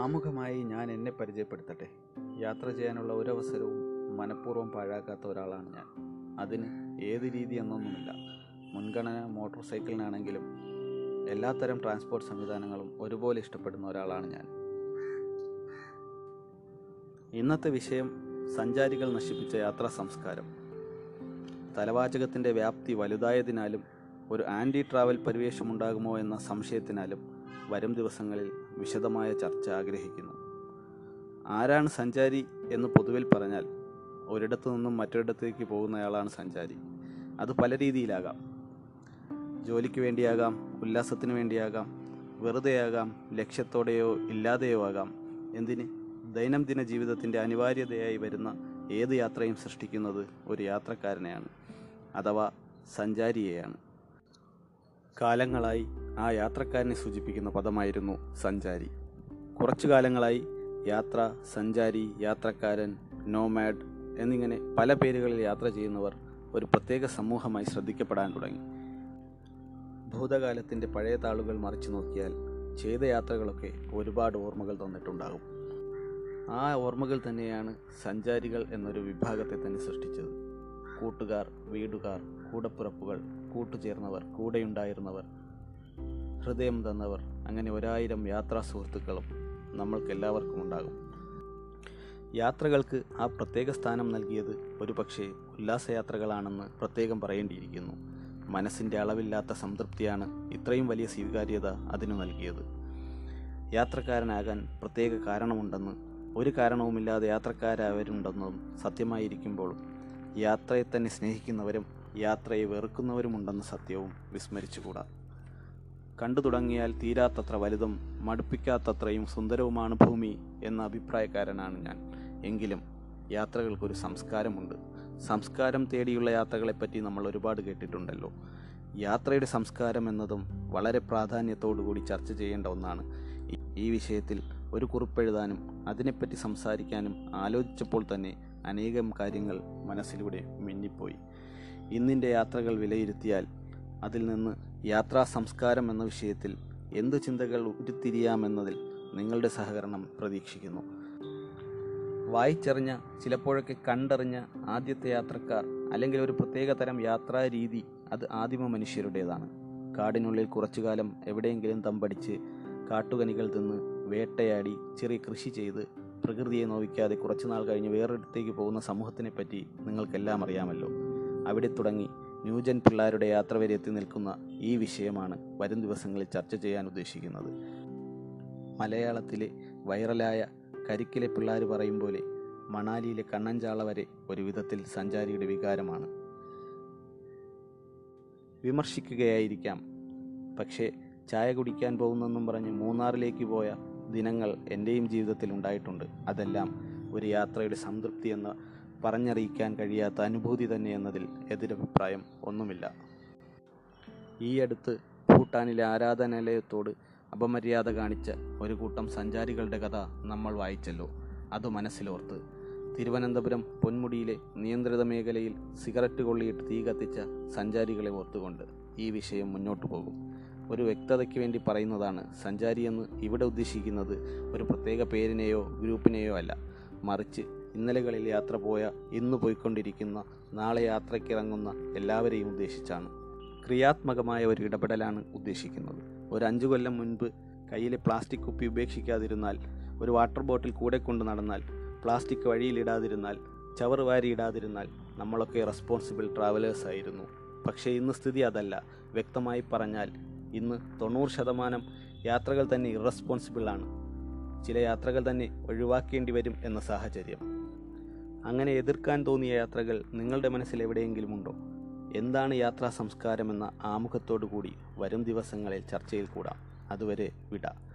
ആമുഖമായി ഞാൻ എന്നെ പരിചയപ്പെടുത്തട്ടെ. യാത്ര ചെയ്യാനുള്ള ഒരവസരവും മനഃപൂർവം പാഴാക്കാത്ത ഒരാളാണ് ഞാൻ. അതിന് ഏത് രീതി എന്നൊന്നുമില്ല. മുൻഗണന മോട്ടോർ സൈക്കിളിനാണെങ്കിലും എല്ലാത്തരം ട്രാൻസ്പോർട്ട് സംവിധാനങ്ങളും ഒരുപോലെ ഇഷ്ടപ്പെടുന്ന ഒരാളാണ് ഞാൻ. ഇന്നത്തെ വിഷയം സഞ്ചാരികൾ നശിപ്പിച്ച യാത്രാ സംസ്കാരം. തലവാചകത്തിന്റെ വ്യാപ്തി വലുതായതിനാലും ഒരു ആന്റി ട്രാവൽ പരിവേഷമുണ്ടാകുമോ എന്ന സംശയത്തിനാലും വരും ദിവസങ്ങളിൽ വിശദമായ ചർച്ച ആഗ്രഹിക്കുന്നു. ആരാണ് സഞ്ചാരി എന്ന് പൊതുവിൽ പറഞ്ഞാൽ ഒരിടത്തു നിന്നും മറ്റൊരിടത്തേക്ക് പോകുന്നയാളാണ് സഞ്ചാരി. അത് പല രീതിയിലാകാം. ജോലിക്ക് വേണ്ടിയാകാം ഉല്ലാസത്തിന് വേണ്ടിയാകാം വെറുതെയാകാം ലക്ഷ്യത്തോടെയോ ഇല്ലാതെയോ ആകാം. എന്തിന്? ദൈനംദിന ജീവിതത്തിന്റെ അനിവാര്യതയായി വരുന്ന ഏത് യാത്രയും സൃഷ്ടിക്കുന്നത് ഒരു യാത്രക്കാരനെയാണ് അഥവാ സഞ്ചാരിയെയാണ്. കാലങ്ങളായി ആ യാത്രക്കാരനെ സൂചിപ്പിക്കുന്ന പദമായിരുന്നു സഞ്ചാരി. കുറച്ചു കാലങ്ങളായി യാത്ര സഞ്ചാരി യാത്രക്കാരൻ നോമാഡ് എന്നിങ്ങനെ പല പേരുകളിൽ യാത്ര ചെയ്യുന്നവർ ഒരു പ്രത്യേക സമൂഹമായി ശ്രദ്ധിക്കപ്പെടാൻ തുടങ്ങി. ഭൂതകാലത്തിന്റെ പഴയ താളുകൾ മറിച്ചു നോക്കിയാൽ ചെയ്ത യാത്രകളൊക്കെ ഒരുപാട് ഓർമ്മകൾ തന്നിട്ടുണ്ടാകും. ആ ഓർമ്മകൾ തന്നെയാണ് സഞ്ചാരികൾ എന്നൊരു വിഭാഗത്തെ തന്നെ സൃഷ്ടിച്ചത്. കൂട്ടുകാർ വീടുകാർ കൂടപ്പിറപ്പുകൾ കൂട്ടുചേർന്നവർ കൂടെയുണ്ടായിരുന്നവർ ഹൃദയം തന്നവർ അങ്ങനെ ഒരായിരം യാത്രാ സുഹൃത്തുക്കളും നമ്മൾക്ക് എല്ലാവർക്കും ഉണ്ടാകും. യാത്രകൾക്ക് ആ പ്രത്യേക സ്ഥാനം നൽകിയത് ഒരു പക്ഷേ ഉല്ലാസയാത്രകളാണെന്ന് പ്രത്യേകം പറയേണ്ടിയിരിക്കുന്നു. മനസ്സിന്റെ അളവില്ലാത്ത സംതൃപ്തിയാണ് ഇത്രയും വലിയ സ്വീകാര്യത അതിനു നൽകിയത്. യാത്രക്കാരനാകാൻ പ്രത്യേക കാരണമുണ്ടെന്ന് ഒരു കാരണവുമില്ലാതെ യാത്രക്കാരായവരുണ്ടെന്നും സത്യമായിരിക്കുമ്പോൾ യാത്രയെ തന്നെ സ്നേഹിക്കുന്നവരും യാത്രയെ വെറുക്കുന്നവരുമുണ്ടെന്ന സത്യവും വിസ്മരിച്ചുകൂടാ. കണ്ടു തുടങ്ങിയാൽ തീരാത്തത്ര വലുതും മടുപ്പിക്കാത്തത്രയും സുന്ദരവുമാണ് ഭൂമി എന്ന അഭിപ്രായക്കാരനാണ് ഞാൻ. എങ്കിലും യാത്രകൾക്കൊരു സംസ്കാരമുണ്ട്. സംസ്കാരം തേടിയുള്ള യാത്രകളെപ്പറ്റി നമ്മൾ ഒരുപാട് കേട്ടിട്ടുണ്ടല്ലോ. യാത്രയുടെ സംസ്കാരം എന്നതും വളരെ പ്രാധാന്യത്തോടുകൂടി ചർച്ച ചെയ്യേണ്ട ഒന്നാണ്. ഈ വിഷയത്തിൽ ഒരു കുറിപ്പെഴുതാനും അതിനെപ്പറ്റി സംസാരിക്കാനും ആലോചിച്ചപ്പോൾ തന്നെ അനേകം കാര്യങ്ങൾ മനസ്സിലൂടെ മിന്നിപ്പോയി. ഇന്നിന്റെ യാത്രകൾ വിലയിരുത്തിയാൽ അതിൽ നിന്ന് യാത്രാ സംസ്കാരം എന്ന വിഷയത്തിൽ എന്ത് ചിന്തകൾ ഉരുത്തിരിയാമെന്നതിൽ നിങ്ങളുടെ സഹകരണം പ്രതീക്ഷിക്കുന്നു. വായിച്ചറിഞ്ഞ ചിലപ്പോഴൊക്കെ കണ്ടറിഞ്ഞ ആദ്യത്തെ യാത്രക്കാർ അല്ലെങ്കിൽ ഒരു പ്രത്യേക തരം യാത്രാ രീതി അത് ആദിമ മനുഷ്യരുടേതാണ്. കാടിനുള്ളിൽ കുറച്ചുകാലം എവിടെയെങ്കിലും തമ്പടിച്ച് കാട്ടുകനികൾ തിന്ന് വേട്ടയാടി ചെറിയ കൃഷി ചെയ്ത് പ്രകൃതിയെ നോവിക്കാതെ കുറച്ചുനാൾ കഴിഞ്ഞ് വേറൊരിടത്തേക്ക് പോകുന്ന സമൂഹത്തിനെ പറ്റി നിങ്ങൾക്കെല്ലാം അറിയാമല്ലോ. അവിടെ തുടങ്ങി ന്യൂജൻ പിള്ളേരുടെ യാത്ര വരെ എത്തി നിൽക്കുന്ന ഈ വിഷയമാണ് വരും ദിവസങ്ങളിൽ ചർച്ച ചെയ്യാൻ ഉദ്ദേശിക്കുന്നത്. മലയാളത്തിലെ വൈറലായ കരിക്കിലെ പിള്ളേർ പറയും പോലെ മണാലിയിലെ കണ്ണഞ്ചാള വരെ ഒരു വിധത്തിൽ സഞ്ചാരിയുടെ വികാരമാണ്. വിമർശിക്കുകയായിരിക്കാം. പക്ഷേ ചായ കുടിക്കാൻ പോകുന്നെന്നും പറഞ്ഞ് മൂന്നാറിലേക്ക് പോയ ദിനങ്ങൾ എന്റെയും ജീവിതത്തിൽ ഉണ്ടായിട്ടുണ്ട്. അതെല്ലാം ഒരു യാത്രയുടെ സംതൃപ്തി എന്ന പറഞ്ഞറിയിക്കാൻ കഴിയാത്ത അനുഭൂതി തന്നെ എന്നതിൽ എതിരഭിപ്രായം ഒന്നുമില്ല. ഈ അടുത്ത് ഭൂട്ടാനിലെ ആരാധനാലയത്തോട് അപമര്യാദ കാണിച്ച ഒരു കൂട്ടം സഞ്ചാരികളുടെ കഥ നമ്മൾ വായിച്ചല്ലോ. അത് മനസ്സിലോർത്ത്. തിരുവനന്തപുരം പൊന്മുടിയിലെ നിയന്ത്രിത മേഖലയിൽ സിഗരറ്റ് കൊള്ളിയിട്ട് തീ കത്തിച്ച സഞ്ചാരികളെ ഓർത്തുകൊണ്ട് ഈ വിഷയം മുന്നോട്ട് പോകും. ഒരു വ്യക്തതയ്ക്ക് വേണ്ടി പറയുന്നതാണ് സഞ്ചാരിയെന്ന് ഇവിടെ ഉദ്ദേശിക്കുന്നത് ഒരു പ്രത്യേക പേരിനെയോ ഗ്രൂപ്പിനെയോ അല്ല. മറിച്ച് ഇന്നലകളിൽ യാത്ര പോയ ഇന്ന് പോയിക്കൊണ്ടിരിക്കുന്ന നാളെ യാത്രയ്ക്കിറങ്ങുന്ന എല്ലാവരെയും ഉദ്ദേശിച്ചാണ്. ക്രിയാത്മകമായ ഒരു ഇടപെടലാണ് ഉദ്ദേശിക്കുന്നത്. ഒരു അഞ്ചു കൊല്ലം മുൻപ് കയ്യിലെ പ്ലാസ്റ്റിക് കുപ്പി ഉപേക്ഷിക്കാതിരുന്നാൽ ഒരു വാട്ടർ ബോട്ടിൽ കൂടെ കൊണ്ട് നടന്നാൽ പ്ലാസ്റ്റിക് വഴിയിലിടാതിരുന്നാൽ ചവറ് വാരിയിടാതിരുന്നാൽ നമ്മളൊക്കെ റെസ്പോൺസിബിൾ ട്രാവലേഴ്സ് ആയിരുന്നു. പക്ഷേ ഇന്ന് സ്ഥിതി അതല്ല. വ്യക്തമായി പറഞ്ഞാൽ ഇന്ന് തൊണ്ണൂറ് ശതമാനം യാത്രകൾ തന്നെ ഇറസ്പോൺസിബിൾ ആണ്. ചില യാത്രകൾ തന്നെ ഒഴിവാക്കേണ്ടി വരും എന്ന സാഹചര്യം. അങ്ങനെ എതിർക്കാൻ തോന്നിയ യാത്രകൾ നിങ്ങളുടെ മനസ്സിൽ എവിടെയെങ്കിലും ഉണ്ടോ? എന്താണ് യാത്രാ സംസ്കാരമെന്ന ആമുഖത്തോടു കൂടി വരും ദിവസങ്ങളിൽ ചർച്ചയിൽ കൂടാം. അതുവരെ വിട.